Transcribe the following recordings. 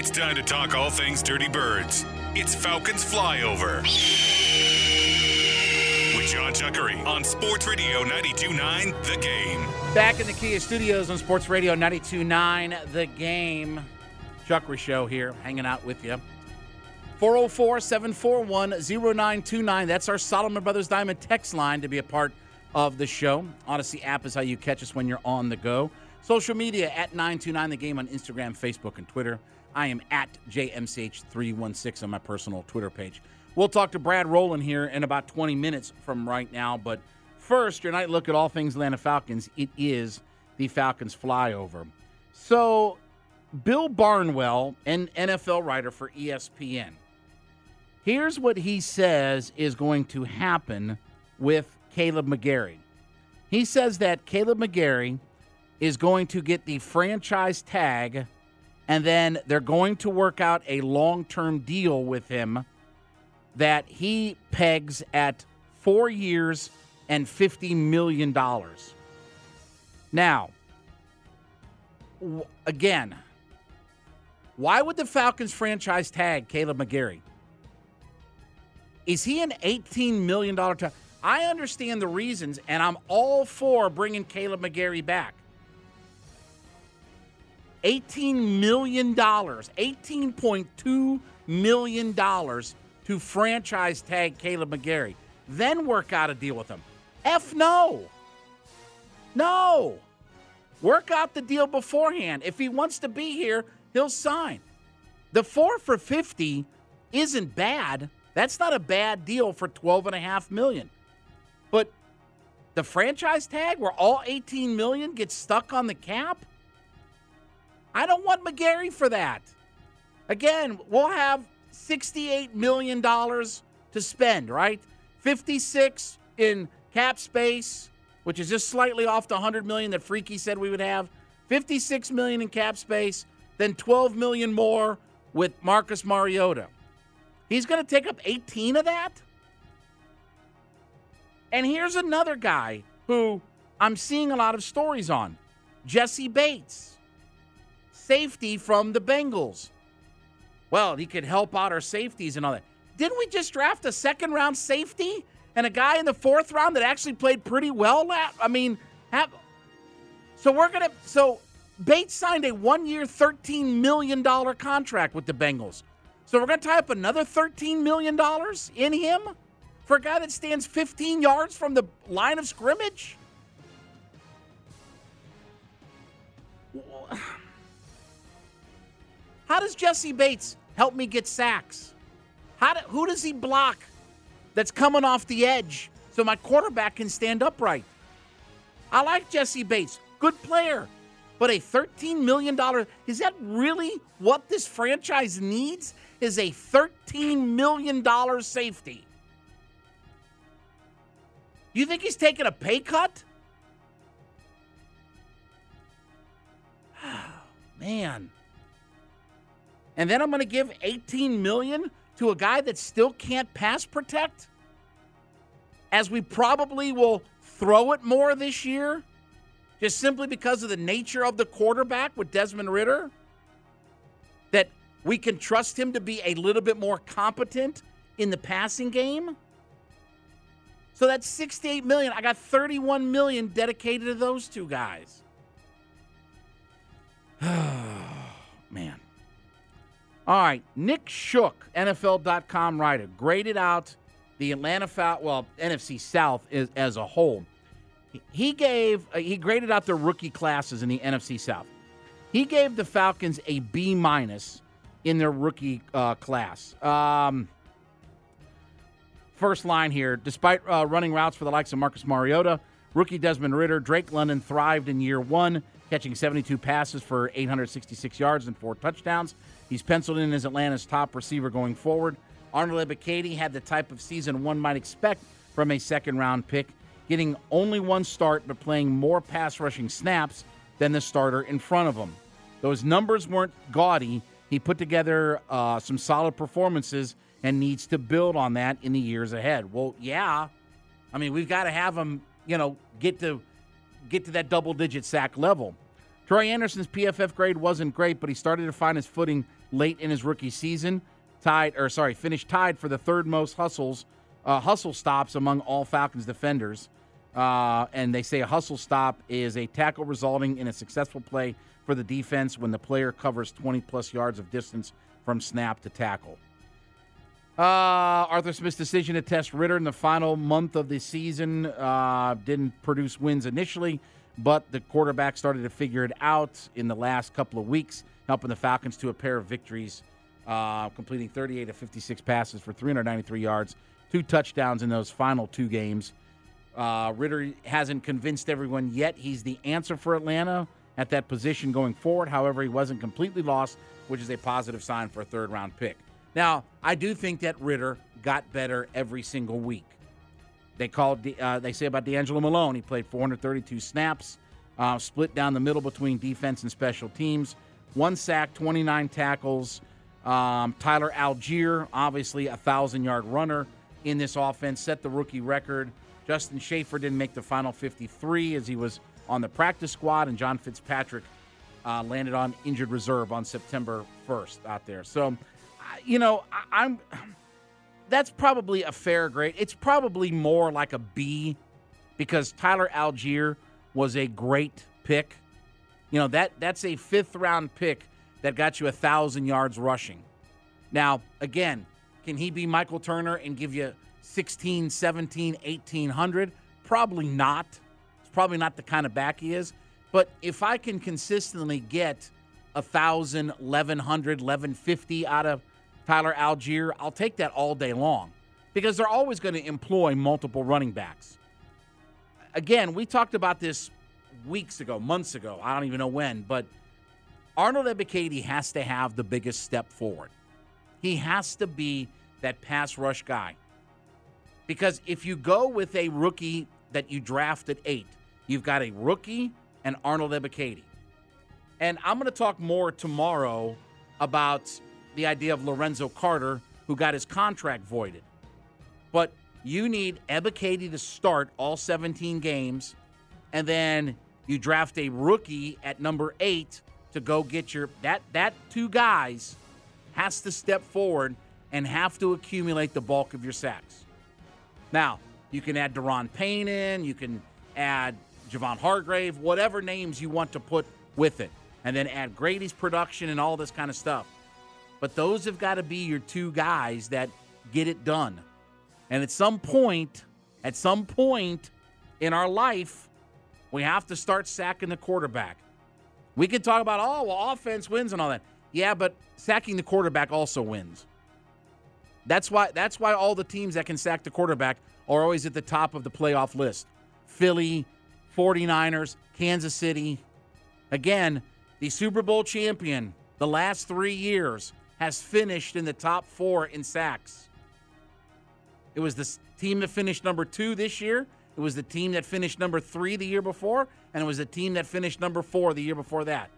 It's time to talk all things Dirty Birds. It's Falcons Flyover. With John Chuckery on Sports Radio 92.9 The Game. Back in the Kia Studios on Sports Radio 92.9 The Game. Chuckery Show here, hanging out with you. 404 741 0929. That's our Solomon Brothers Diamond text line to be a part of the show. Odyssey app is how you catch us when you're on the go. Social media at 929 The Game on Instagram, Facebook, and Twitter. I am at JMCH316 on my personal Twitter page. We'll talk to Brad Rowland here in about 20 minutes from right now. But first, your night look at all things Atlanta Falcons. It is the Falcons flyover. So, Bill Barnwell, an NFL writer for ESPN, here's what he says is going to happen with Kaleb McGary. He says that Kaleb McGary is going to get the franchise tag and then they're going to work out a long term deal with him that he pegs at four years and $50 million. Now, w- again, why would the Falcons franchise tag Kaleb McGary? Is he an $18 million tag? I understand the reasons, and I'm all for bringing Kaleb McGary back. $18 million, $18.2 million to franchise tag Kaleb McGary, Then work out a deal with him. F no. No. Work out the deal beforehand. If he wants to be here, he'll sign. The four for 50 isn't bad. That's not a bad deal for 12 and a half million. But the franchise tag where all 18 million gets stuck on the cap? I don't want McGary for that. Again, we'll have $68 million to spend, right? 56 in cap space, which is just slightly off the 100 million that Freaky said we would have. 56 million in cap space, then 12 million more with Marcus Mariota. He's going to take up 18 of that? And here's another guy who I'm seeing a lot of stories on. Jessie Bates safety from the Bengals. Well, he could help out our safeties and all that. Didn't we just draft a second round safety and a guy in the fourth round that actually played pretty well? I mean, have, so we're gonna so Bates signed a one year, thirteen million dollar contract with the Bengals. So we're gonna tie up another thirteen million dollars in him for a guy that stands 15 yards from the line of scrimmage. How does Jessie Bates help me get sacks? How do, who does he block that's coming off the edge so my quarterback can stand upright? I like Jessie Bates, good player, but a $13 million is that really what this franchise needs? Is a $13 million safety. You think he's taking a pay cut? Oh, man. And then I'm going to give 18 million to a guy that still can't pass protect? As we probably will throw it more this year just simply because of the nature of the quarterback with Desmond Ridder, That we can trust him to be a little bit more competent in the passing game? So that's 68 million. I got 31 million dedicated to those two guys. All right, Nick Shook, NFL.com writer, graded out the Atlanta Fal- well NFC South is, as a whole. He gave uh, he graded out the rookie classes in the NFC South. He gave the Falcons a B minus in their rookie uh, class. Um, first line here: despite uh, running routes for the likes of Marcus Mariota, rookie Desmond Ridder, Drake London thrived in year one, catching 72 passes for 866 yards and four touchdowns. He's penciled in as Atlanta's top receiver going forward. Arnold Ebiketie had the type of season one might expect from a second round pick, getting only one start but playing more pass rushing snaps than the starter in front of him. Those numbers weren't gaudy. He put together uh, some solid performances and needs to build on that in the years ahead. Well, yeah. I mean, we've got to have him, you know, get to get to that double digit sack level. Troy Andersen's PFF grade wasn't great, but he started to find his footing late in his rookie season. Tied, or sorry, finished tied for the third most hustles, uh, hustle stops among all Falcons defenders. Uh, and they say a hustle stop is a tackle resulting in a successful play for the defense when the player covers 20 plus yards of distance from snap to tackle. Uh, Arthur Smith's decision to test Ridder in the final month of the season uh, didn't produce wins initially, but the quarterback started to figure it out in the last couple of weeks, helping the Falcons to a pair of victories, uh, completing 38 of 56 passes for 393 yards, two touchdowns in those final two games. Uh, Ridder hasn't convinced everyone yet he's the answer for Atlanta at that position going forward. However, he wasn't completely lost, which is a positive sign for a third round pick. Now, I do think that Ridder got better every single week. They called. Uh, they say about DeAngelo Malone. He played 432 snaps, uh, split down the middle between defense and special teams. One sack, 29 tackles. Um, Tyler Allgeier, obviously a thousand yard runner in this offense, set the rookie record. Justin Shaffer didn't make the final 53 as he was on the practice squad, and John Fitzpatrick uh, landed on injured reserve on September 1st out there. So, you know, I, I'm that's probably a fair grade. It's probably more like a B because Tyler Allgeier was a great pick. You know that that's a fifth round pick that got you a thousand yards rushing. Now, again, can he be Michael Turner and give you 16, 17, 1800? Probably not. It's probably not the kind of back he is. But if I can consistently get a thousand, eleven hundred, eleven fifty out of Tyler Allgeier, I'll take that all day long because they're always going to employ multiple running backs. Again, we talked about this weeks ago, months ago. I don't even know when, but Arnold Ebiketie has to have the biggest step forward. He has to be that pass rush guy. Because if you go with a rookie that you draft at eight, you've got a rookie and Arnold Ebiketie. And I'm going to talk more tomorrow about the idea of Lorenzo Carter, who got his contract voided. But you need Ebiketie to start all 17 games, and then you draft a rookie at number eight to go get your that that two guys has to step forward and have to accumulate the bulk of your sacks. Now, you can add Daron Payne in, you can add Javon Hargrave, whatever names you want to put with it, and then add Grady's production and all this kind of stuff. But those have got to be your two guys that get it done. And at some point, at some point in our life, we have to start sacking the quarterback. We can talk about, oh, well, offense wins and all that. Yeah, but sacking the quarterback also wins. That's why that's why all the teams that can sack the quarterback are always at the top of the playoff list. Philly, 49ers, Kansas City. Again, the Super Bowl champion the last 3 years has finished in the top 4 in sacks. It was the team that finished number 2 this year. It was the team that finished number 3 the year before, and it was the team that finished number 4 the year before that.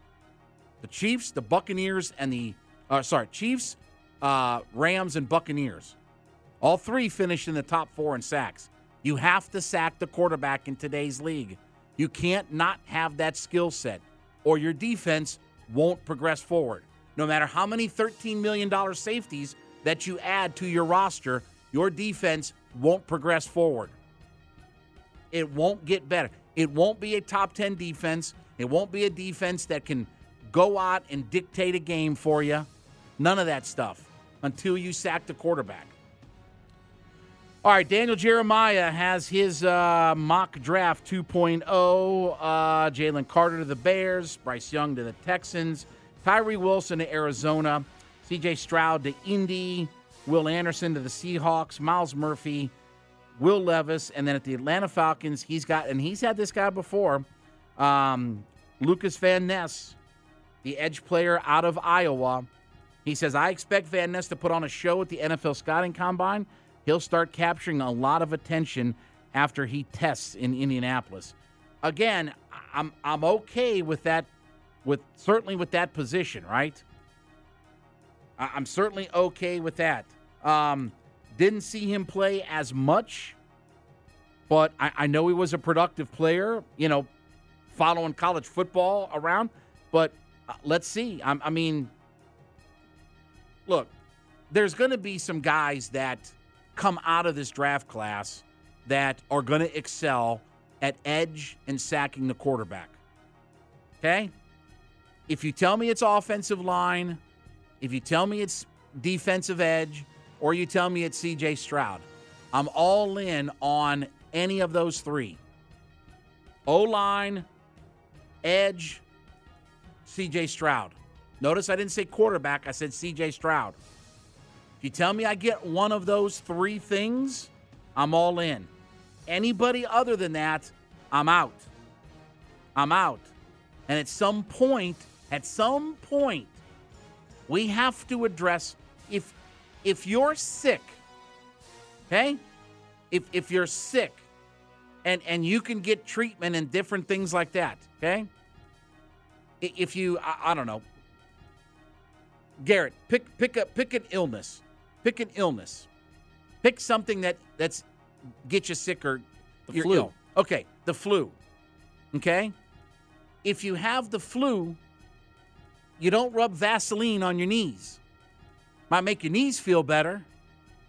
The Chiefs, the Buccaneers, and the uh, sorry, Chiefs, uh, Rams, and Buccaneers. All three finished in the top four in sacks. You have to sack the quarterback in today's league. You can't not have that skill set, or your defense won't progress forward. No matter how many $13 million safeties that you add to your roster, your defense won't progress forward. It won't get better. It won't be a top 10 defense. It won't be a defense that can go out and dictate a game for you. None of that stuff until you sack the quarterback. All right, Daniel Jeremiah has his uh, mock draft 2.0. Uh, Jalen Carter to the Bears, Bryce Young to the Texans, Tyree Wilson to Arizona, CJ Stroud to Indy, Will Anderson to the Seahawks, Myles Murphy, Will Levis, and then at the Atlanta Falcons, he's got, and he's had this guy before, um, Lukas Van Ness, the edge player out of Iowa. He says, I expect Van Ness to put on a show at the NFL Scouting Combine he'll start capturing a lot of attention after he tests in Indianapolis. Again, I'm I'm okay with that with certainly with that position, right? I'm certainly okay with that. Um, didn't see him play as much, but I, I know he was a productive player, you know, following college football around. But uh, let's see. I, I mean, look, there's going to be some guys that come out of this draft class that are going to excel at edge and sacking the quarterback. Okay? If you tell me it's offensive line, if you tell me it's defensive edge, or you tell me it's CJ Stroud, I'm all in on any of those three. O line, edge, CJ Stroud. Notice I didn't say quarterback, I said CJ Stroud. If you tell me I get one of those three things, I'm all in. Anybody other than that, I'm out. I'm out. And at some point, at some point, we have to address if if you're sick, okay? If if you're sick and and you can get treatment and different things like that, okay? If you I, I don't know, Garrett, pick pick up pick an illness. Pick an illness. Pick something that that's get you sick or the you're flu. ill. Okay, the flu. Okay? If you have the flu, you don't rub Vaseline on your knees. Might make your knees feel better,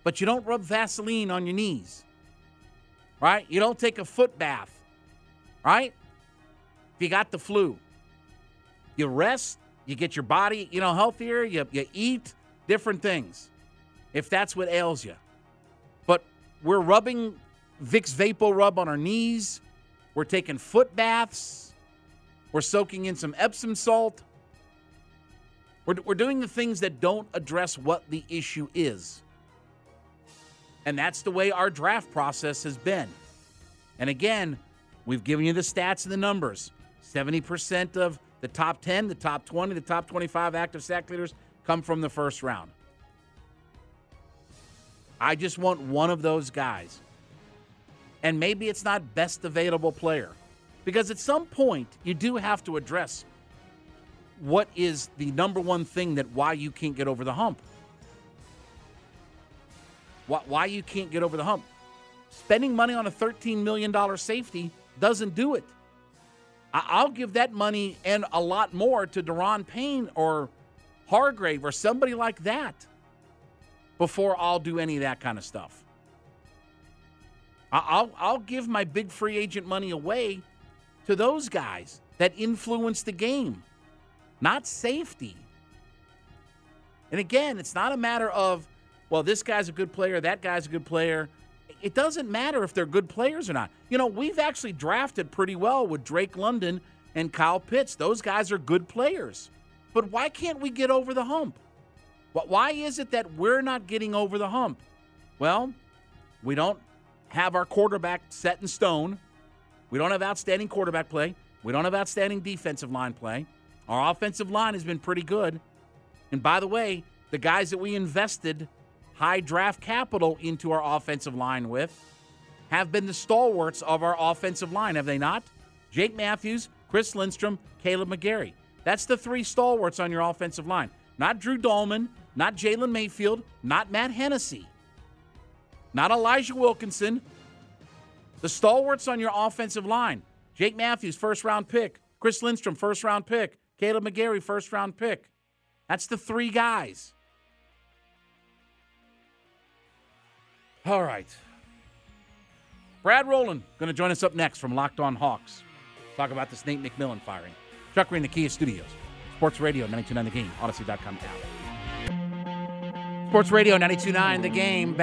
but you don't rub Vaseline on your knees. Right? You don't take a foot bath. Right? If you got the flu, you rest, you get your body, you know, healthier, you, you eat different things if that's what ails you. But we're rubbing Vicks VapoRub on our knees. We're taking foot baths. We're soaking in some Epsom salt. We're, we're doing the things that don't address what the issue is. And that's the way our draft process has been. And again, we've given you the stats and the numbers 70% of the top 10, the top 20, the top 25 active sack leaders come from the first round. I just want one of those guys. And maybe it's not best available player. Because at some point, you do have to address what is the number one thing that why you can't get over the hump. Why, why you can't get over the hump. Spending money on a $13 million safety doesn't do it. I, I'll give that money and a lot more to Daron Payne or Hargrave or somebody like that before I'll do any of that kind of stuff. I'll, I'll give my big free agent money away to those guys that influence the game, not safety. And again, it's not a matter of, well, this guy's a good player, that guy's a good player. It doesn't matter if they're good players or not. You know, we've actually drafted pretty well with Drake London and Kyle Pitts. Those guys are good players. But why can't we get over the hump? Why is it that we're not getting over the hump? Well, we don't have our quarterback set in stone. We don't have outstanding quarterback play. We don't have outstanding defensive line play. Our offensive line has been pretty good. And by the way, the guys that we invested high draft capital into our offensive line with have been the stalwarts of our offensive line, have they not? Jake Matthews, Chris Lindstrom, Kaleb McGary. That's the three stalwarts on your offensive line. Not Drew Dalman, not Jalen Mayfield, not Matt Hennessy, not Elijah Wilkinson. The stalwarts on your offensive line Jake Matthews, first round pick. Chris Lindstrom, first round pick. Kaleb McGary, first round pick. That's the three guys. All right. Brad Rowland going to join us up next from Locked On Hawks. Talk about this Nate McMillan firing. Chuck Green, the Kia Studios. Sports Radio 929 The Game, app. Sports Radio 929 The Game.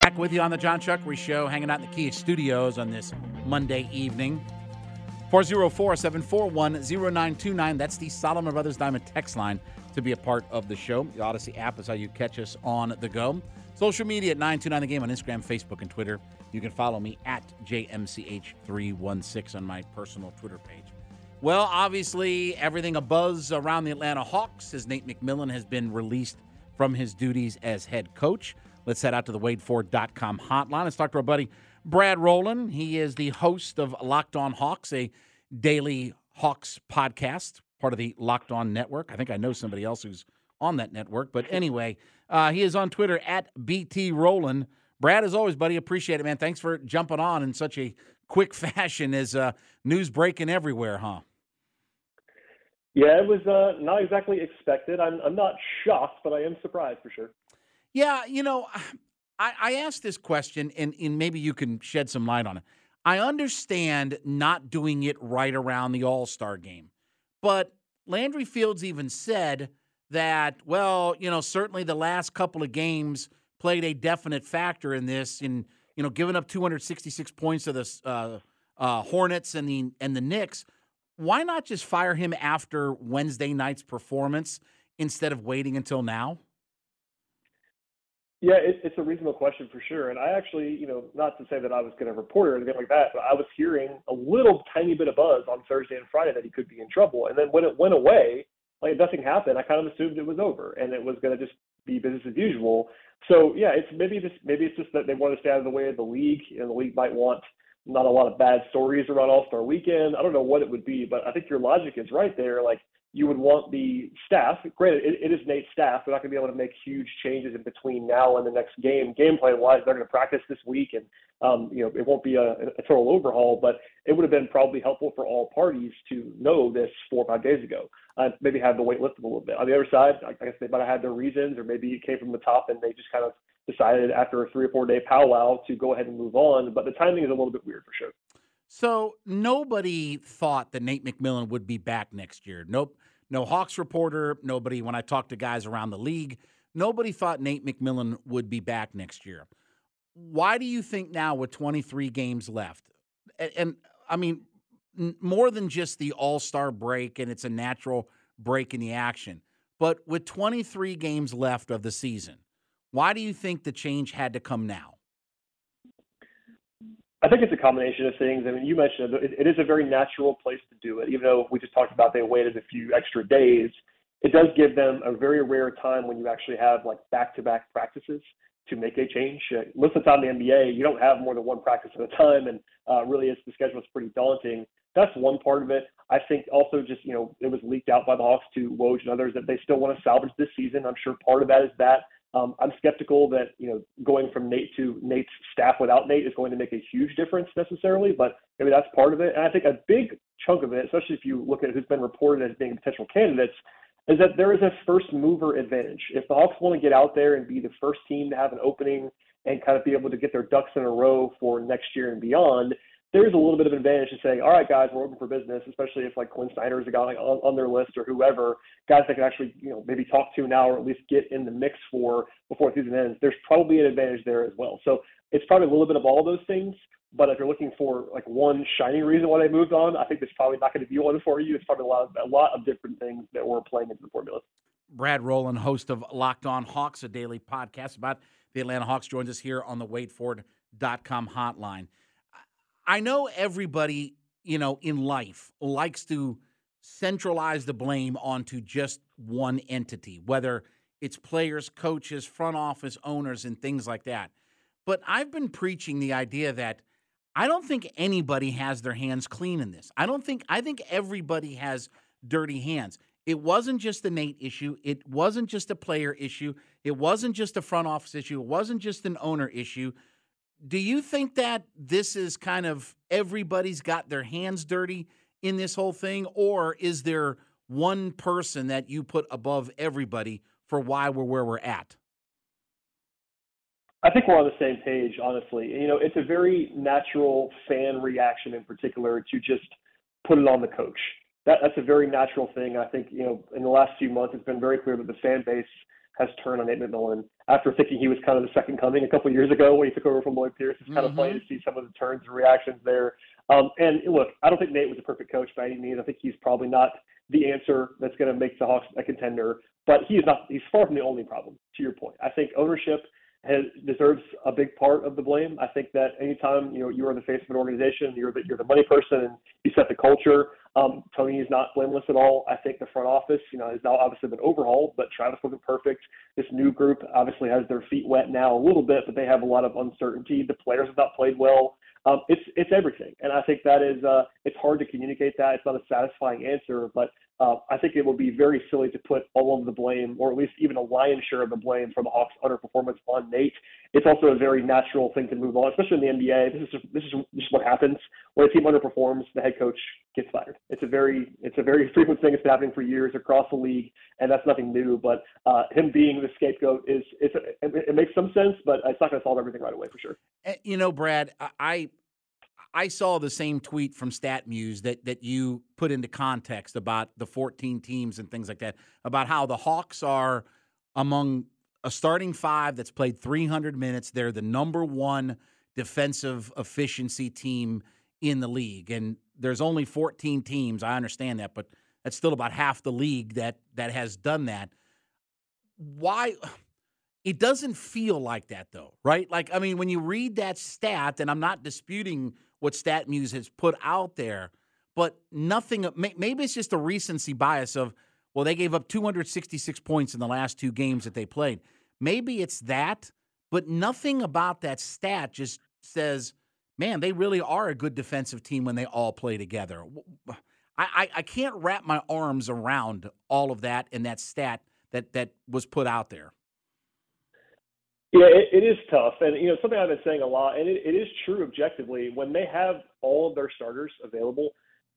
Back with you on the John Chuckery Show, hanging out in the Kia Studios on this Monday evening. 404 741 0929. That's the Solomon Brothers Diamond text line to be a part of the show. The Odyssey app is how you catch us on the go. Social media at 929 The Game on Instagram, Facebook, and Twitter. You can follow me at JMCH316 on my personal Twitter page. Well, obviously, everything a buzz around the Atlanta Hawks as Nate McMillan has been released from his duties as head coach. Let's head out to the WadeFord.com hotline. Let's talk to our buddy Brad Rowland. He is the host of Locked On Hawks, a daily Hawks podcast, part of the Locked On Network. I think I know somebody else who's on that network. But anyway, uh, he is on Twitter at BT Rowland. Brad, as always, buddy, appreciate it, man. Thanks for jumping on in such a quick fashion as uh, news breaking everywhere, huh? Yeah, it was uh, not exactly expected. I'm, I'm not shocked, but I am surprised for sure. Yeah, you know, I, I asked this question, and, and maybe you can shed some light on it. I understand not doing it right around the All Star game, but Landry Fields even said that, well, you know, certainly the last couple of games played a definite factor in this, in you know, giving up 266 points to the uh, uh, Hornets and the and the Knicks. Why not just fire him after Wednesday night's performance instead of waiting until now? Yeah, it, it's a reasonable question for sure. And I actually, you know, not to say that I was going to report or anything like that, but I was hearing a little tiny bit of buzz on Thursday and Friday that he could be in trouble. And then when it went away, like nothing happened, I kind of assumed it was over and it was going to just be business as usual. So yeah, it's maybe just maybe it's just that they want to stay out of the way of the league, and the league might want not a lot of bad stories around All Star Weekend. I don't know what it would be, but I think your logic is right there. Like you would want the staff. Granted, it, it is Nate's staff. They're not going to be able to make huge changes in between now and the next game. Game plan wise, they're going to practice this week, and um, you know it won't be a, a total overhaul. But it would have been probably helpful for all parties to know this four or five days ago. Uh, maybe have the weight lifted a little bit. On the other side, I guess they might have had their reasons, or maybe it came from the top, and they just kind of decided after a three or four day powwow to go ahead and move on. But the timing is a little bit weird for sure. So nobody thought that Nate McMillan would be back next year. Nope no Hawks reporter, nobody, when I talked to guys around the league, nobody thought Nate McMillan would be back next year. Why do you think now, with 23 games left, and, and I mean, more than just the All Star break and it's a natural break in the action, but with 23 games left of the season, why do you think the change had to come now? I think it's a combination of things. I mean, you mentioned it, it is a very natural place to do it. Even though we just talked about they waited a few extra days, it does give them a very rare time when you actually have like back-to-back practices to make a change. Uh, most of the time the NBA, you don't have more than one practice at a time, and uh, really, it's, the schedule is pretty daunting. That's one part of it. I think also just you know it was leaked out by the Hawks to Woj and others that they still want to salvage this season. I'm sure part of that is that. Um, I'm skeptical that you know going from Nate to Nate's staff without Nate is going to make a huge difference necessarily, but maybe that's part of it. And I think a big chunk of it, especially if you look at who's been reported as being potential candidates, is that there is a first mover advantage. If the Hawks want to get out there and be the first team to have an opening and kind of be able to get their ducks in a row for next year and beyond, there's a little bit of an advantage to say, all right, guys, we're open for business, especially if like Quin Snyder is a guy like, on, on their list or whoever, guys that can actually, you know, maybe talk to now or at least get in the mix for before season ends. There's probably an advantage there as well. So it's probably a little bit of all those things. But if you're looking for like one shining reason why they moved on, I think there's probably not going to be one for you. It's probably a lot of, a lot of different things that were playing into the formula. Brad Rowland, host of Locked On Hawks, a daily podcast about the Atlanta Hawks, joins us here on the WadeFord.com hotline. I know everybody, you know, in life likes to centralize the blame onto just one entity, whether it's players, coaches, front office owners, and things like that. But I've been preaching the idea that I don't think anybody has their hands clean in this. I don't think, I think everybody has dirty hands. It wasn't just a Nate issue. It wasn't just a player issue. It wasn't just a front office issue. It wasn't just an owner issue. Do you think that this is kind of everybody's got their hands dirty in this whole thing? Or is there one person that you put above everybody for why we're where we're at? I think we're on the same page, honestly. You know, it's a very natural fan reaction in particular to just put it on the coach. That, that's a very natural thing. I think, you know, in the last few months, it's been very clear that the fan base has turned on Nate McMillan after thinking he was kind of the second coming a couple of years ago when he took over from Lloyd Pierce. It's kind mm-hmm. of funny to see some of the turns and reactions there. Um, and look, I don't think Nate was a perfect coach by any means. I think he's probably not the answer that's going to make the Hawks a contender, but he is not. He's far from the only problem. To your point, I think ownership – has deserves a big part of the blame. I think that anytime you know you are in the face of an organization, you're the you're the money person, and you set the culture. Um, Tony is not blameless at all. I think the front office, you know, has now obviously been overhauled, but Travis wasn't perfect. This new group obviously has their feet wet now a little bit, but they have a lot of uncertainty. The players have not played well. Um, it's it's everything, and I think that is uh, it's hard to communicate that. It's not a satisfying answer, but uh, I think it would be very silly to put all of the blame, or at least even a lion's share of the blame for the Hawks' underperformance on Nate. It's also a very natural thing to move on, especially in the NBA. This is this is just what happens when a team underperforms. The head coach gets fired. It's a very it's a very frequent thing. It's been happening for years across the league, and that's nothing new. But uh, him being the scapegoat is it's, it, it makes some sense, but it's not going to solve everything right away for sure. Eh, you know, Brad, I I saw the same tweet from StatMuse that that you put into context about the 14 teams and things like that about how the Hawks are among a starting five that's played 300 minutes. They're the number one defensive efficiency team in the league, and there's only 14 teams. I understand that, but that's still about half the league that that has done that. Why? It doesn't feel like that though, right? Like I mean, when you read that stat, and I'm not disputing what StatMuse has put out there, but nothing. Maybe it's just a recency bias of, well, they gave up 266 points in the last two games that they played. Maybe it's that, but nothing about that stat just says, man, they really are a good defensive team when they all play together. I, I, I can't wrap my arms around all of that and that stat that that was put out there. Yeah, it, it is tough, and you know something I've been saying a lot, and it, it is true objectively. When they have all of their starters available,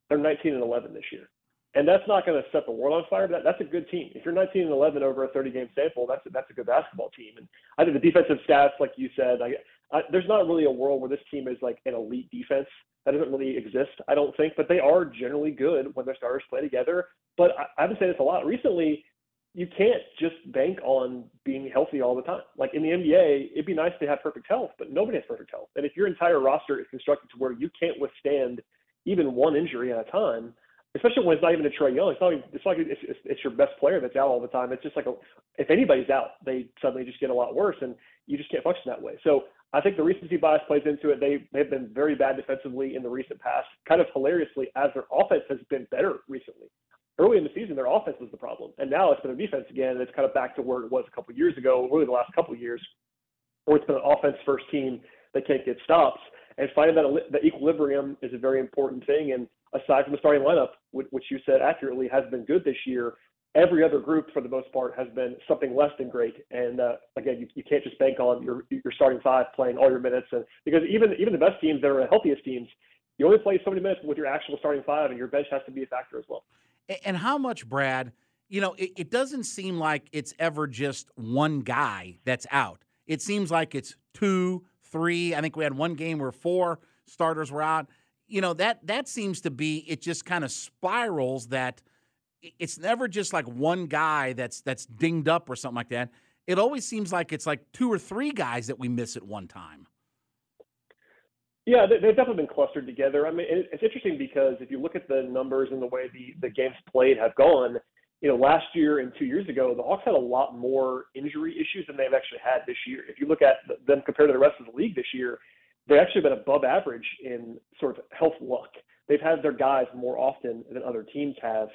they're 19 and 11 this year, and that's not going to set the world on fire. But that, that's a good team. If you're 19 and 11 over a 30 game sample, that's a, that's a good basketball team. And I think the defensive stats, like you said, I, I, there's not really a world where this team is like an elite defense. That doesn't really exist, I don't think. But they are generally good when their starters play together. But I, I've been saying this a lot recently you can't just bank on being healthy all the time. Like in the NBA, it'd be nice to have perfect health, but nobody has perfect health. And if your entire roster is constructed to where you can't withstand even one injury at a time, especially when it's not even a Trae Young, it's not. Even, it's like it's, it's, it's your best player that's out all the time. It's just like a, if anybody's out, they suddenly just get a lot worse, and you just can't function that way. So I think the recency bias plays into it. They they've been very bad defensively in the recent past. Kind of hilariously, as their offense has been better recently early in the season, their offense was the problem, and now it's been their defense again. And it's kind of back to where it was a couple years ago, really the last couple years, where it's been an offense first team that can't get stops. And finding that the equilibrium is a very important thing. And aside from the starting lineup, which you said accurately has been good this year, every other group for the most part has been something less than great. And uh, again, you, you can't just bank on your your starting five playing all your minutes, and because even even the best teams that are the healthiest teams, you only play so many minutes with your actual starting five, and your bench has to be a factor as well. And how much, Brad, you know, it, it doesn't seem like it's ever just one guy that's out. It seems like it's two, three. I think we had one game where four starters were out. You know, that that seems to be it just kind of spirals that it's never just like one guy that's that's dinged up or something like that. It always seems like it's like two or three guys that we miss at one time. Yeah, they've definitely been clustered together. I mean, it's interesting because if you look at the numbers and the way the, the games played have gone, you know, last year and two years ago, the Hawks had a lot more injury issues than they've actually had this year. If you look at them compared to the rest of the league this year, they've actually been above average in sort of health luck. They've had their guys more often than other teams have.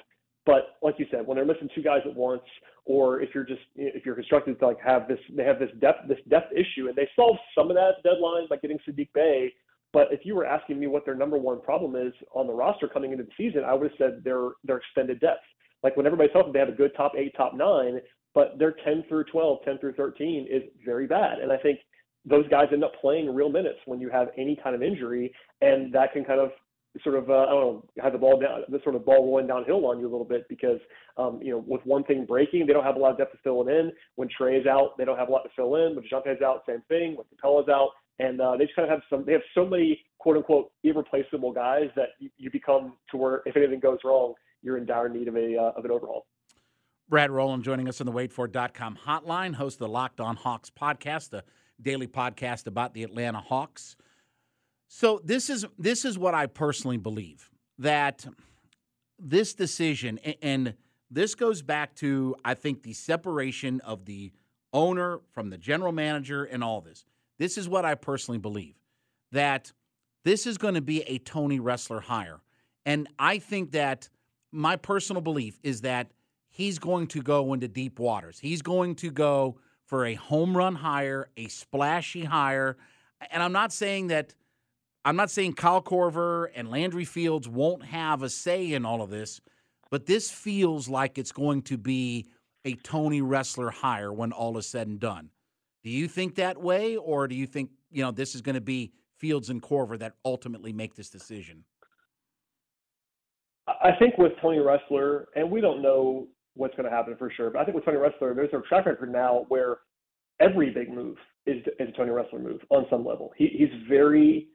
But like you said, when they're missing two guys at once, or if you're just if you're constructed to like have this, they have this depth this depth issue, and they solved some of that deadline by getting Saddiq Bey. But if you were asking me what their number one problem is on the roster coming into the season, I would have said their their extended depth. Like when everybody's healthy, they have a good top eight, top nine, but their 10 through 12, 10 through 13 is very bad. And I think those guys end up playing real minutes when you have any kind of injury, and that can kind of sort of uh, I don't know have the ball down the sort of ball rolling downhill on you a little bit because um, you know with one thing breaking they don't have a lot of depth to fill it in. When Trae is out they don't have a lot to fill in. When is out same thing. When Capela's out and uh, they just kind of have some they have so many quote unquote irreplaceable guys that you, you become to where if anything goes wrong you're in dire need of a uh, of an overhaul. Brad Rowland joining us on the WadeFord.com hotline, host of the Locked On Hawks podcast, the daily podcast about the Atlanta Hawks. So this is this is what I personally believe that this decision and this goes back to I think the separation of the owner from the general manager and all this. This is what I personally believe that this is going to be a Tony Ressler hire. And I think that my personal belief is that he's going to go into deep waters. He's going to go for a home run hire, a splashy hire. And I'm not saying that I'm not saying Kyle Korver and Landry Fields won't have a say in all of this, but this feels like it's going to be a Tony Ressler hire when all is said and done. Do you think that way, or do you think you know this is going to be Fields and Korver that ultimately make this decision? I think with Tony Ressler, and we don't know what's going to happen for sure, but I think with Tony Ressler, there's a track record now where every big move is, is a Tony Ressler move on some level. He, he's very,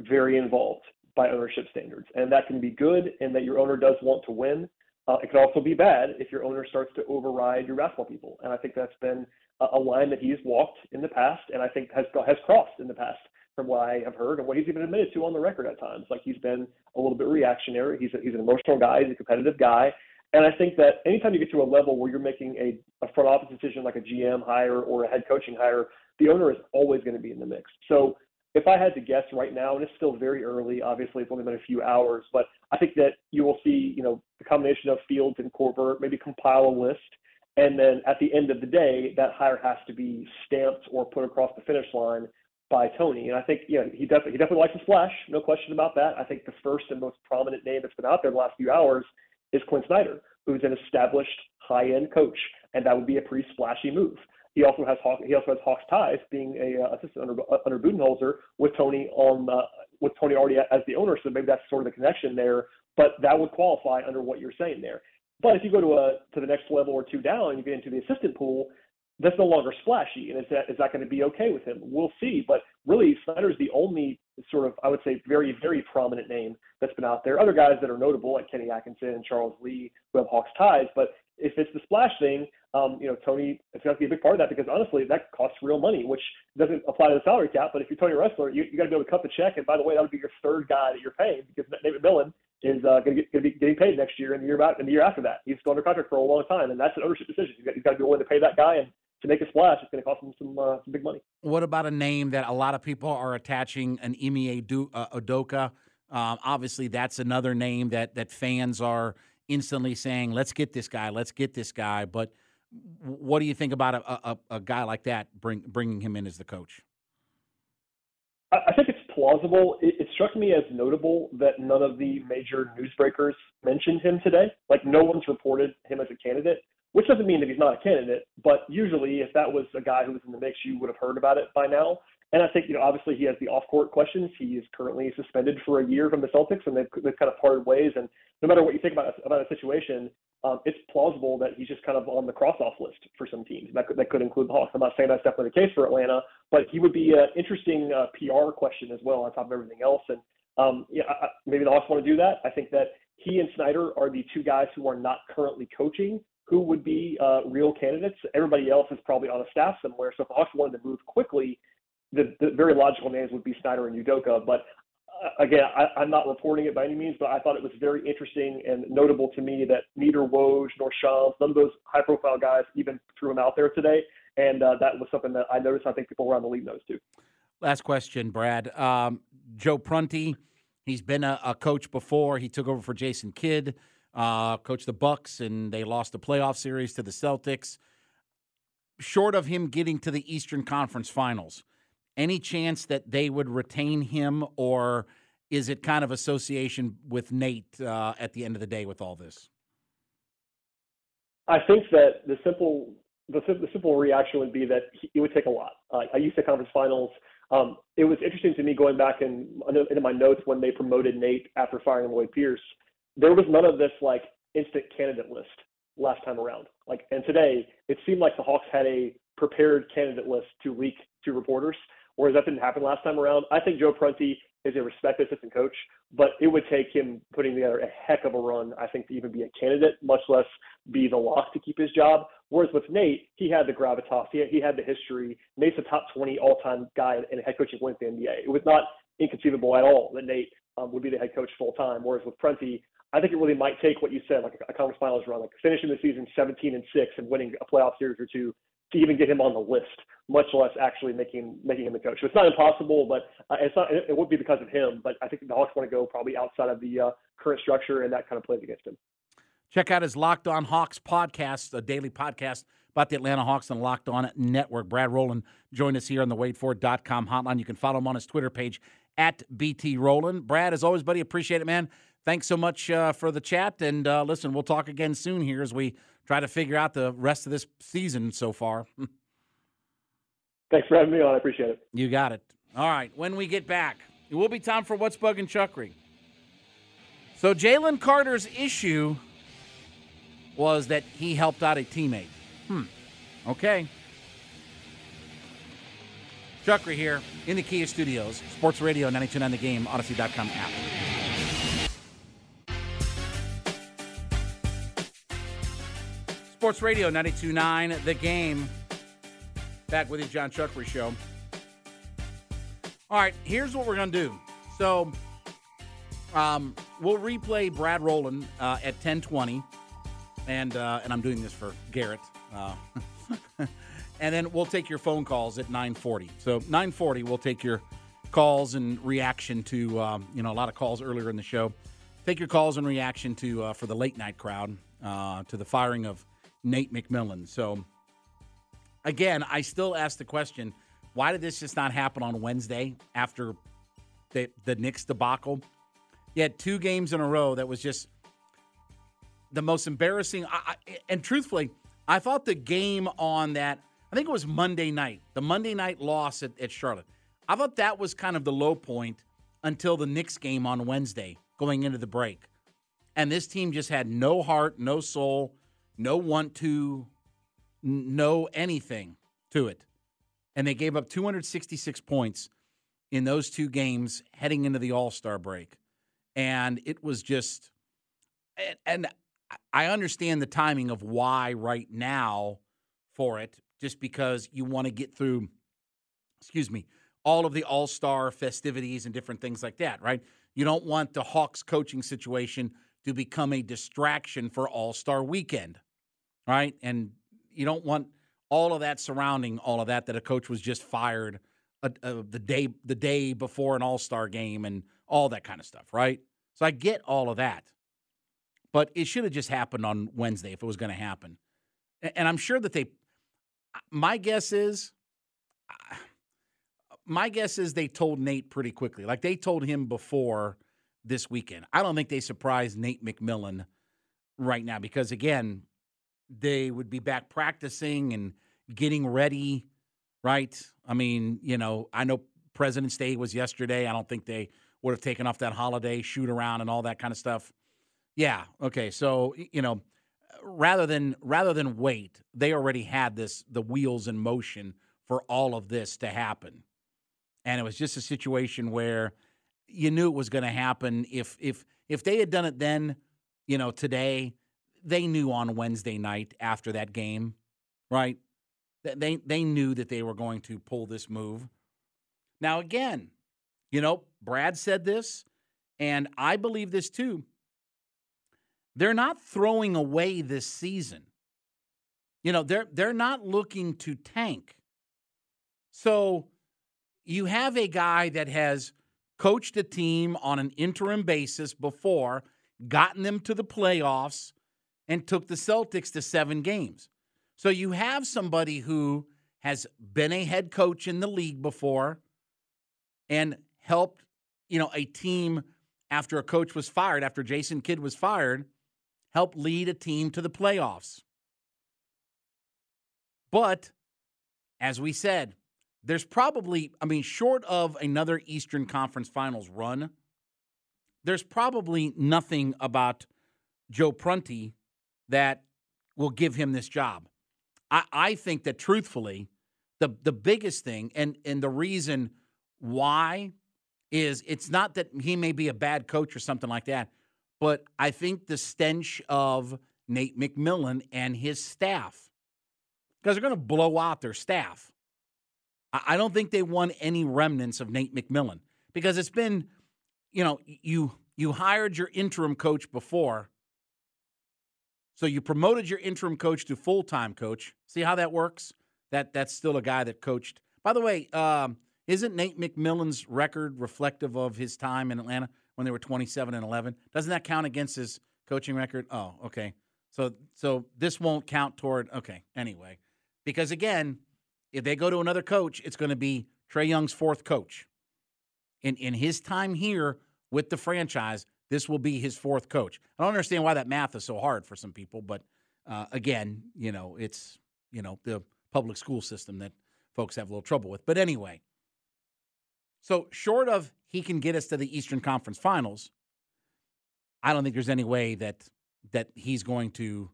very involved by ownership standards, and that can be good, and that your owner does want to win. Uh, it can also be bad if your owner starts to override your basketball people, and I think that's been a, a line that he's walked in the past, and I think has has crossed in the past from what I have heard and what he's even admitted to on the record at times. Like he's been a little bit reactionary. He's a, he's an emotional guy. He's a competitive guy. And I think that anytime you get to a level where you're making a, a front office decision like a GM hire or a head coaching hire, the owner is always going to be in the mix. So if I had to guess right now, and it's still very early, obviously it's only been a few hours, but I think that you will see, you know, the combination of Fields and Korver maybe compile a list. And then at the end of the day, that hire has to be stamped or put across the finish line by Tony. And I think, you know, he definitely he definitely likes a splash, no question about that. I think the first and most prominent name that's been out there the last few hours is Quin Snyder, who's an established high-end coach, and that would be a pretty splashy move. He also has Hawk, he also has Hawks ties, being a uh, assistant under under Budenholzer with Tony on uh, with Tony already as the owner. So maybe that's sort of the connection there. But that would qualify under what you're saying there. But if you go to a to the next level or two down, and you get into the assistant pool, that's no longer splashy. And is that is that going to be okay with him? We'll see. But really, Snyder's the only sort of I would say very very prominent name that's been out there. Other guys that are notable like Kenny Atkinson and Charles Lee who have Hawks ties. But if it's the splash thing, um, you know Tony, it's going to be a big part of that because honestly, that costs real money, which doesn't apply to the salary cap. But if you're Tony Ressler, you, you got to be able to cut the check. And by the way, that would be your third guy that you're paying because David Millen is uh, going to be getting paid next year and the year about and the year after that. He's still under contract for a long time, and that's an ownership decision. You've got, you've got to be willing to pay that guy and to make a splash, it's going to cost them some, uh, some big money. What about a name that a lot of people are attaching an Ime uh, Udoka? Um, obviously, that's another name that that fans are instantly saying, "Let's get this guy. Let's get this guy." But what do you think about a, a, a guy like that bring, bringing him in as the coach? I think it's plausible. It, it, struck me as notable that none of the major newsbreakers mentioned him today. Like no one's reported him as a candidate which doesn't mean that he's not a candidate, but usually if that was a guy who was in the mix, you would have heard about it by now. And I think, you know, obviously he has the off-court questions. He is currently suspended for a year from the Celtics, and they've, they've kind of parted ways. And no matter what you think about about a situation, um, it's plausible that he's just kind of on the cross-off list for some teams. That could, that could include the Hawks. I'm not saying that's definitely the case for Atlanta, but he would be an interesting uh, PR question as well on top of everything else. And um, yeah, I, maybe the Hawks want to do that. I think that he and Snyder are the two guys who are not currently coaching who would be uh, real candidates. Everybody else is probably on a staff somewhere. So if the Hawks wanted to move quickly, the, the very logical names would be Snyder and Udoka. But uh, again, I, am not reporting it by any means, but I thought it was very interesting and notable to me that neither Woj nor Shams, none of those high-profile guys, even threw him out there today. And uh, that was something that I noticed. I think people around the league noticed too. Last question, Brad. Um, Joe Prunty, he's been a, a, coach before. He took over for Jason Kidd, uh, coached the Bucks, and they lost the playoff series to the Celtics. Short of him getting to the Eastern Conference Finals, any chance that they would retain him, or is it kind of association with Nate uh, at the end of the day with all this? I think that the simple the, the simple reaction would be that it would take a lot. Uh, I used to conference finals. Um, it was interesting to me going back in into my notes when they promoted Nate after firing Lloyd Pierce. There was none of this like instant candidate list last time around. Like, and today it seemed like the Hawks had a prepared candidate list to leak to reporters whereas that didn't happen last time around. I think Joe Prunty is a respected assistant coach, but it would take him putting together a heck of a run, I think, to even be a candidate, much less be the lock to keep his job. Whereas with Nate, he had the gravitas, he had, he had the history. Nate's a top 20 all-time guy in head coaching wins the NBA. It was not inconceivable at all that Nate um, would be the head coach full time. Whereas with Prunty, I think it really might take what you said, like a, conference finals run, like finishing the season 17 and six and winning a playoff series or two to even get him on the list, much less actually making making him the coach. So it's not impossible, but uh, it's not. It, it would be because of him. But I think the Hawks want to go probably outside of the uh, current structure, and that kind of plays against him. Check out his Locked On Hawks podcast, a daily podcast about the Atlanta Hawks and Locked On Network. Brad Rowland joined us here on the WadeFord.com hotline. You can follow him on his Twitter page at BT Rowland. Brad, as always, buddy, appreciate it, man. Thanks so much uh, for the chat. And uh, listen, we'll talk again soon here as we try to figure out the rest of this season so far. Thanks for having me on. I appreciate it. You got it. All right. When we get back, it will be time for What's Bugging Chuckery. So Jalen Carter's issue was that he helped out a teammate. Hmm. Okay. Chuckery here in the Kia Studios, Sports Radio 929 The Game, Audacy.com app. Sports Radio 929 The Game. Back with you, John Chuckery Show. All right, here's what we're going to do. So, um, we'll replay Brad Rowland uh, at 1020. And, uh, and I'm doing this for Garrett. Uh, and then we'll take your phone calls at 940. So 940, we'll take your calls and reaction to, um, you know, a lot of calls earlier in the show. Take your calls and reaction to, uh, for the late night crowd, uh, to the firing of Nate McMillan. So, again, I still ask the question why did this just not happen on Wednesday after the, the Knicks debacle? You had two games in a row that was just the most embarrassing. I, I, and truthfully, I thought the game on that, I think it was Monday night, the Monday night loss at, at Charlotte, I thought that was kind of the low point until the Knicks game on Wednesday going into the break. And this team just had no heart, no soul no want to, no anything to it. And they gave up 266 points in those two games heading into the All Star break. And it was just, and I understand the timing of why right now for it, just because you want to get through, excuse me, all of the All Star festivities and different things like that, right? You don't want the Hawks coaching situation to become a distraction for All Star weekend, right? And you don't want all of that surrounding all of that that a coach was just fired uh, uh, the day the day before an All Star game and all that kind of stuff, right? So I get all of that, but it should have just happened on Wednesday if it was going to happen. And I'm sure that they. My guess is. My guess is they told Nate pretty quickly. Like they told him before this weekend. I don't think they surprised Nate McMillan right now because, again, they would be back practicing and getting ready, right? I mean, you know, I know President's Day was yesterday. I don't think they would have taken off that holiday, shoot around, and all that kind of stuff. Yeah. Okay. So you know, rather than rather than wait, they already had this the wheels in motion for all of this to happen, and it was just a situation where you knew it was going to happen. If if if they had done it then, you know, today, they knew on Wednesday night after that game, right? They they knew that they were going to pull this move. Now again, you know, Brad said this, and I believe this too. They're not throwing away this season. You know, they're they're not looking to tank. So you have a guy that has coached a team on an interim basis before, gotten them to the playoffs, and took the Celtics to seven games. So you have somebody who has been a head coach in the league before and helped, you know, a team after a coach was fired, after Jason Kidd was fired, help lead a team to the playoffs. But as we said, there's probably, I mean, short of another Eastern Conference Finals run, there's probably nothing about Joe Prunty that will give him this job. I, I think that truthfully, the the biggest thing and and the reason why is it's not that he may be a bad coach or something like that, but I think the stench of Nate McMillan and his staff, because they're going to blow out their staff. I don't think they want any remnants of Nate McMillan because it's been, you know, you you hired your interim coach before, so you promoted your interim coach to full time coach. See how that works? That that's still a guy that coached. By the way, um, isn't Nate McMillan's record reflective of his time in Atlanta when they were 27 and 11? Doesn't that count against his coaching record? Oh, okay. So so this won't count toward okay. Anyway, because again, if they go to another coach, it's going to be Trae Young's fourth coach. In in his time here with the franchise, this will be his fourth coach. I don't understand why that math is so hard for some people, but uh, again, you know, it's you know the public school system that folks have a little trouble with. But anyway, so short of he can get us to the Eastern Conference Finals, I don't think there's any way that that he's going to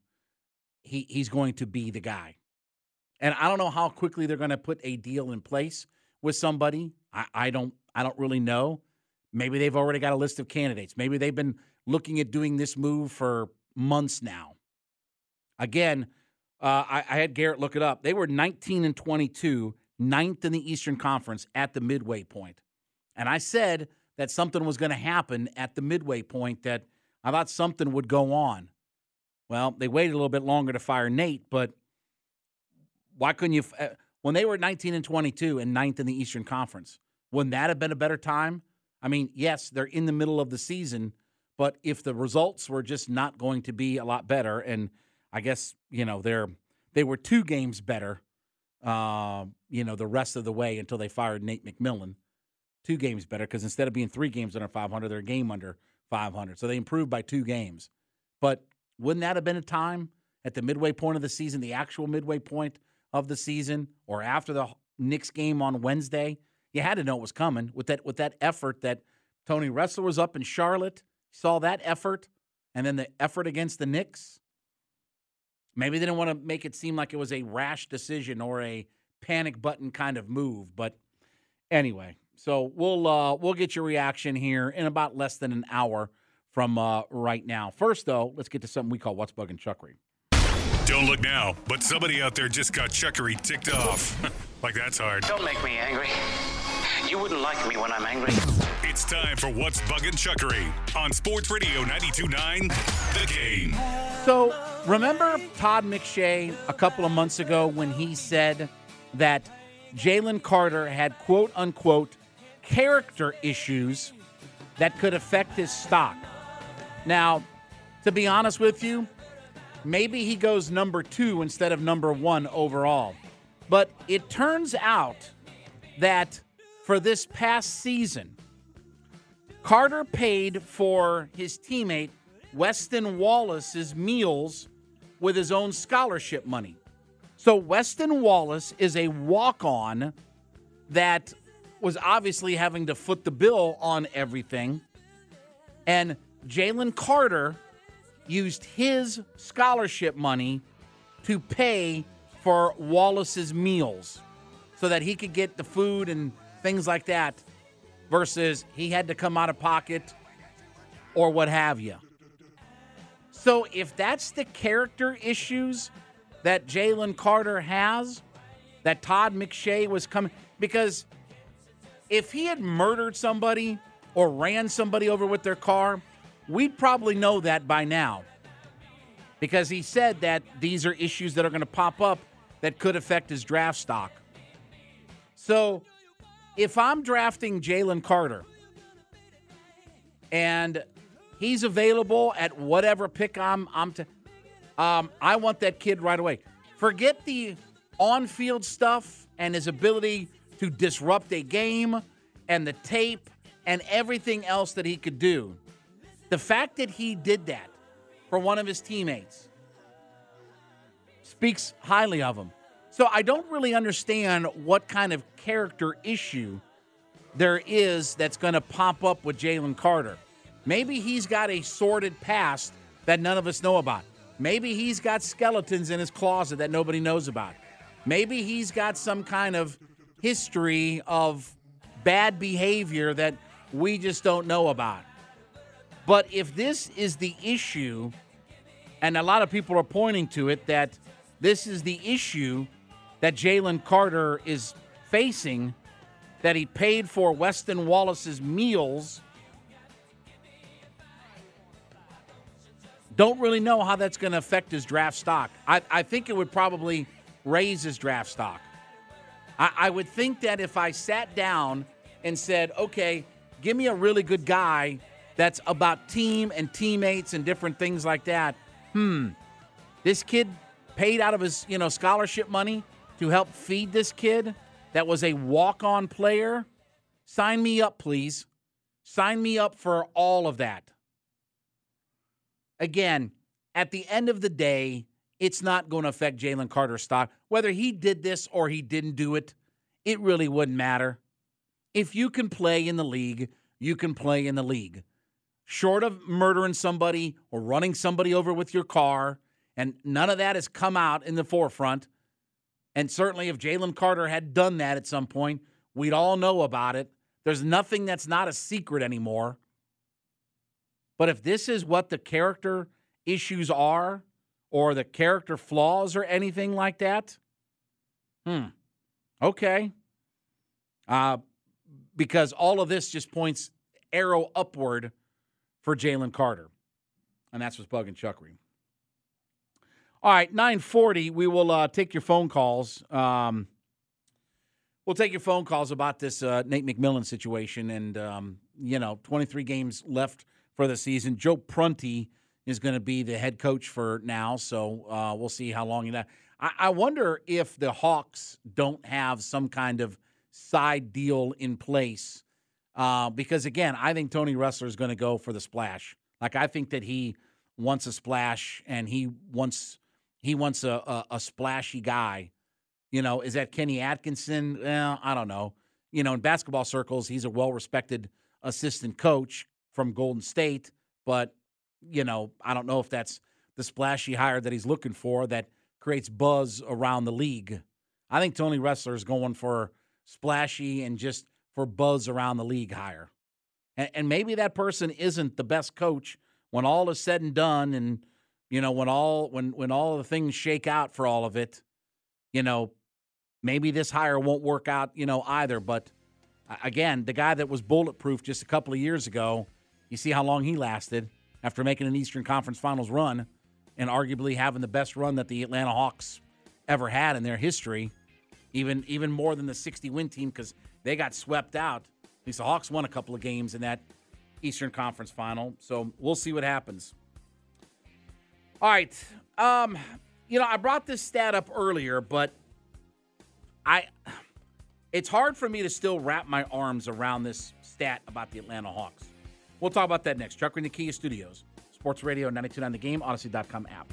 he he's going to be the guy. And I don't know how quickly they're going to put a deal in place with somebody. I, I don't I don't really know. Maybe they've already got a list of candidates. Maybe they've been looking at doing this move for months now. Again, uh, I, I, had Garrett look it up. They were 19 and 22, ninth in the Eastern Conference at the midway point. And I said that something was going to happen at the midway point, that I thought something would go on. Well, they waited a little bit longer to fire Nate, but why couldn't you? Uh, when they were 19 and 22 and ninth in the Eastern Conference, wouldn't that have been a better time? I mean, yes, they're in the middle of the season, but if the results were just not going to be a lot better, and I guess you know they're they were two games better, uh, you know, the rest of the way until they fired Nate McMillan. Two games better because instead of being three games under 500, they're a game under 500. So they improved by two games. But wouldn't that have been a time at the midway point of the season, the actual midway point of the season, or after the Knicks game on Wednesday? You had to know it was coming with that with that effort that Tony Ressler was up in Charlotte. Saw that effort, and then the effort against the Knicks. Maybe they didn't want to make it seem like it was a rash decision or a panic button kind of move, but anyway. So we'll uh, we'll get your reaction here in about less than an hour from uh, right now. First, though, let's get to something we call what's bugging Chuckery. Don't look now, but somebody out there just got Chuckery ticked off. like that's hard. Don't make me angry. You wouldn't like me when I'm angry. It's time for What's Bugging Chuckery on Sports Radio 92.9 The Game. So, remember Todd McShay a couple of months ago when he said that Jalen Carter had quote unquote character issues that could affect his stock? Now, to be honest with you, maybe he goes number two instead of number one overall. But it turns out that for this past season, Carter paid for his teammate Weston Wallace's meals with his own scholarship money. So Weston Wallace is a walk on that was obviously having to foot the bill on everything. And Jalen Carter used his scholarship money to pay for Wallace's meals so that he could get the food and things like that versus he had to come out of pocket or what have you. So if that's the character issues that Jalen Carter has, that Todd McShay was coming, because if he had murdered somebody or ran somebody over with their car, we'd probably know that by now. Because he said that these are issues that are going to pop up that could affect his draft stock. So if I'm drafting Jalen Carter and he's available at whatever pick I'm I'm to um, I want that kid right away. Forget the on-field stuff and his ability to disrupt a game and the tape and everything else that he could do. The fact that he did that for one of his teammates speaks highly of him. So I don't really understand what kind of character issue there is that's going to pop up with Jalen Carter. Maybe he's got a sordid past that none of us know about. Maybe he's got skeletons in his closet that nobody knows about. Maybe he's got some kind of history of bad behavior that we just don't know about. But if this is the issue, and a lot of people are pointing to it, that this is the issue that Jalen Carter is facing, that he paid for Weston Wallace's meals. Don't really know how that's going to affect his draft stock. I, I think it would probably raise his draft stock. I, I would think that if I sat down and said, okay, give me a really good guy that's about team and teammates and different things like that. Hmm, this kid paid out of his you know scholarship money to help feed this kid that was a walk-on player. Sign me up, please. Sign me up for all of that. Again, at the end of the day, it's not going to affect Jalen Carter's stock. Whether he did this or he didn't do it, it really wouldn't matter. If you can play in the league, you can play in the league. Short of murdering somebody or running somebody over with your car, and none of that has come out in the forefront. And certainly, if Jalen Carter had done that at some point, we'd all know about it. There's nothing that's not a secret anymore. But if this is what the character issues are, or the character flaws, or anything like that, hmm, okay. Uh, because all of this just points arrow upward for Jalen Carter. And that's what's bugging Chuckery. All right, 940, we will uh, take your phone calls. Um, we'll take your phone calls about this uh, Nate McMillan situation. And, um, you know, 23 games left for the season. Joe Prunty is going to be the head coach for now. So uh, we'll see how long know. I-, I wonder if the Hawks don't have some kind of side deal in place. Uh, because again, I think Tony Ressler is going to go for the splash. Like I think that he wants a splash and he wants he wants a, a, a splashy guy. You know, is that Kenny Atkinson? Eh, I don't know. You know, in basketball circles, he's a well respected assistant coach from Golden State, but you know, I don't know if that's the splashy hire that he's looking for that creates buzz around the league. I think Tony Ressler is going for splashy and just for buzz around the league hire. And, and maybe that person isn't the best coach when all is said and done and you know when all when when all the things shake out for all of it you know maybe this hire won't work out you know either but again the guy that was bulletproof just a couple of years ago you see how long he lasted after making an eastern conference finals run and arguably having the best run that the atlanta hawks ever had in their history even even more than the 60 win team because they got swept out. At least the Hawks won a couple of games in that Eastern Conference final. So we'll see what happens. All right. Um, you know, I brought this stat up earlier, but I it's hard for me to still wrap my arms around this stat about the Atlanta Hawks. We'll talk about that next. Chuck in the Kia Studios, Sports Radio 929 The Game, Audacy.com app.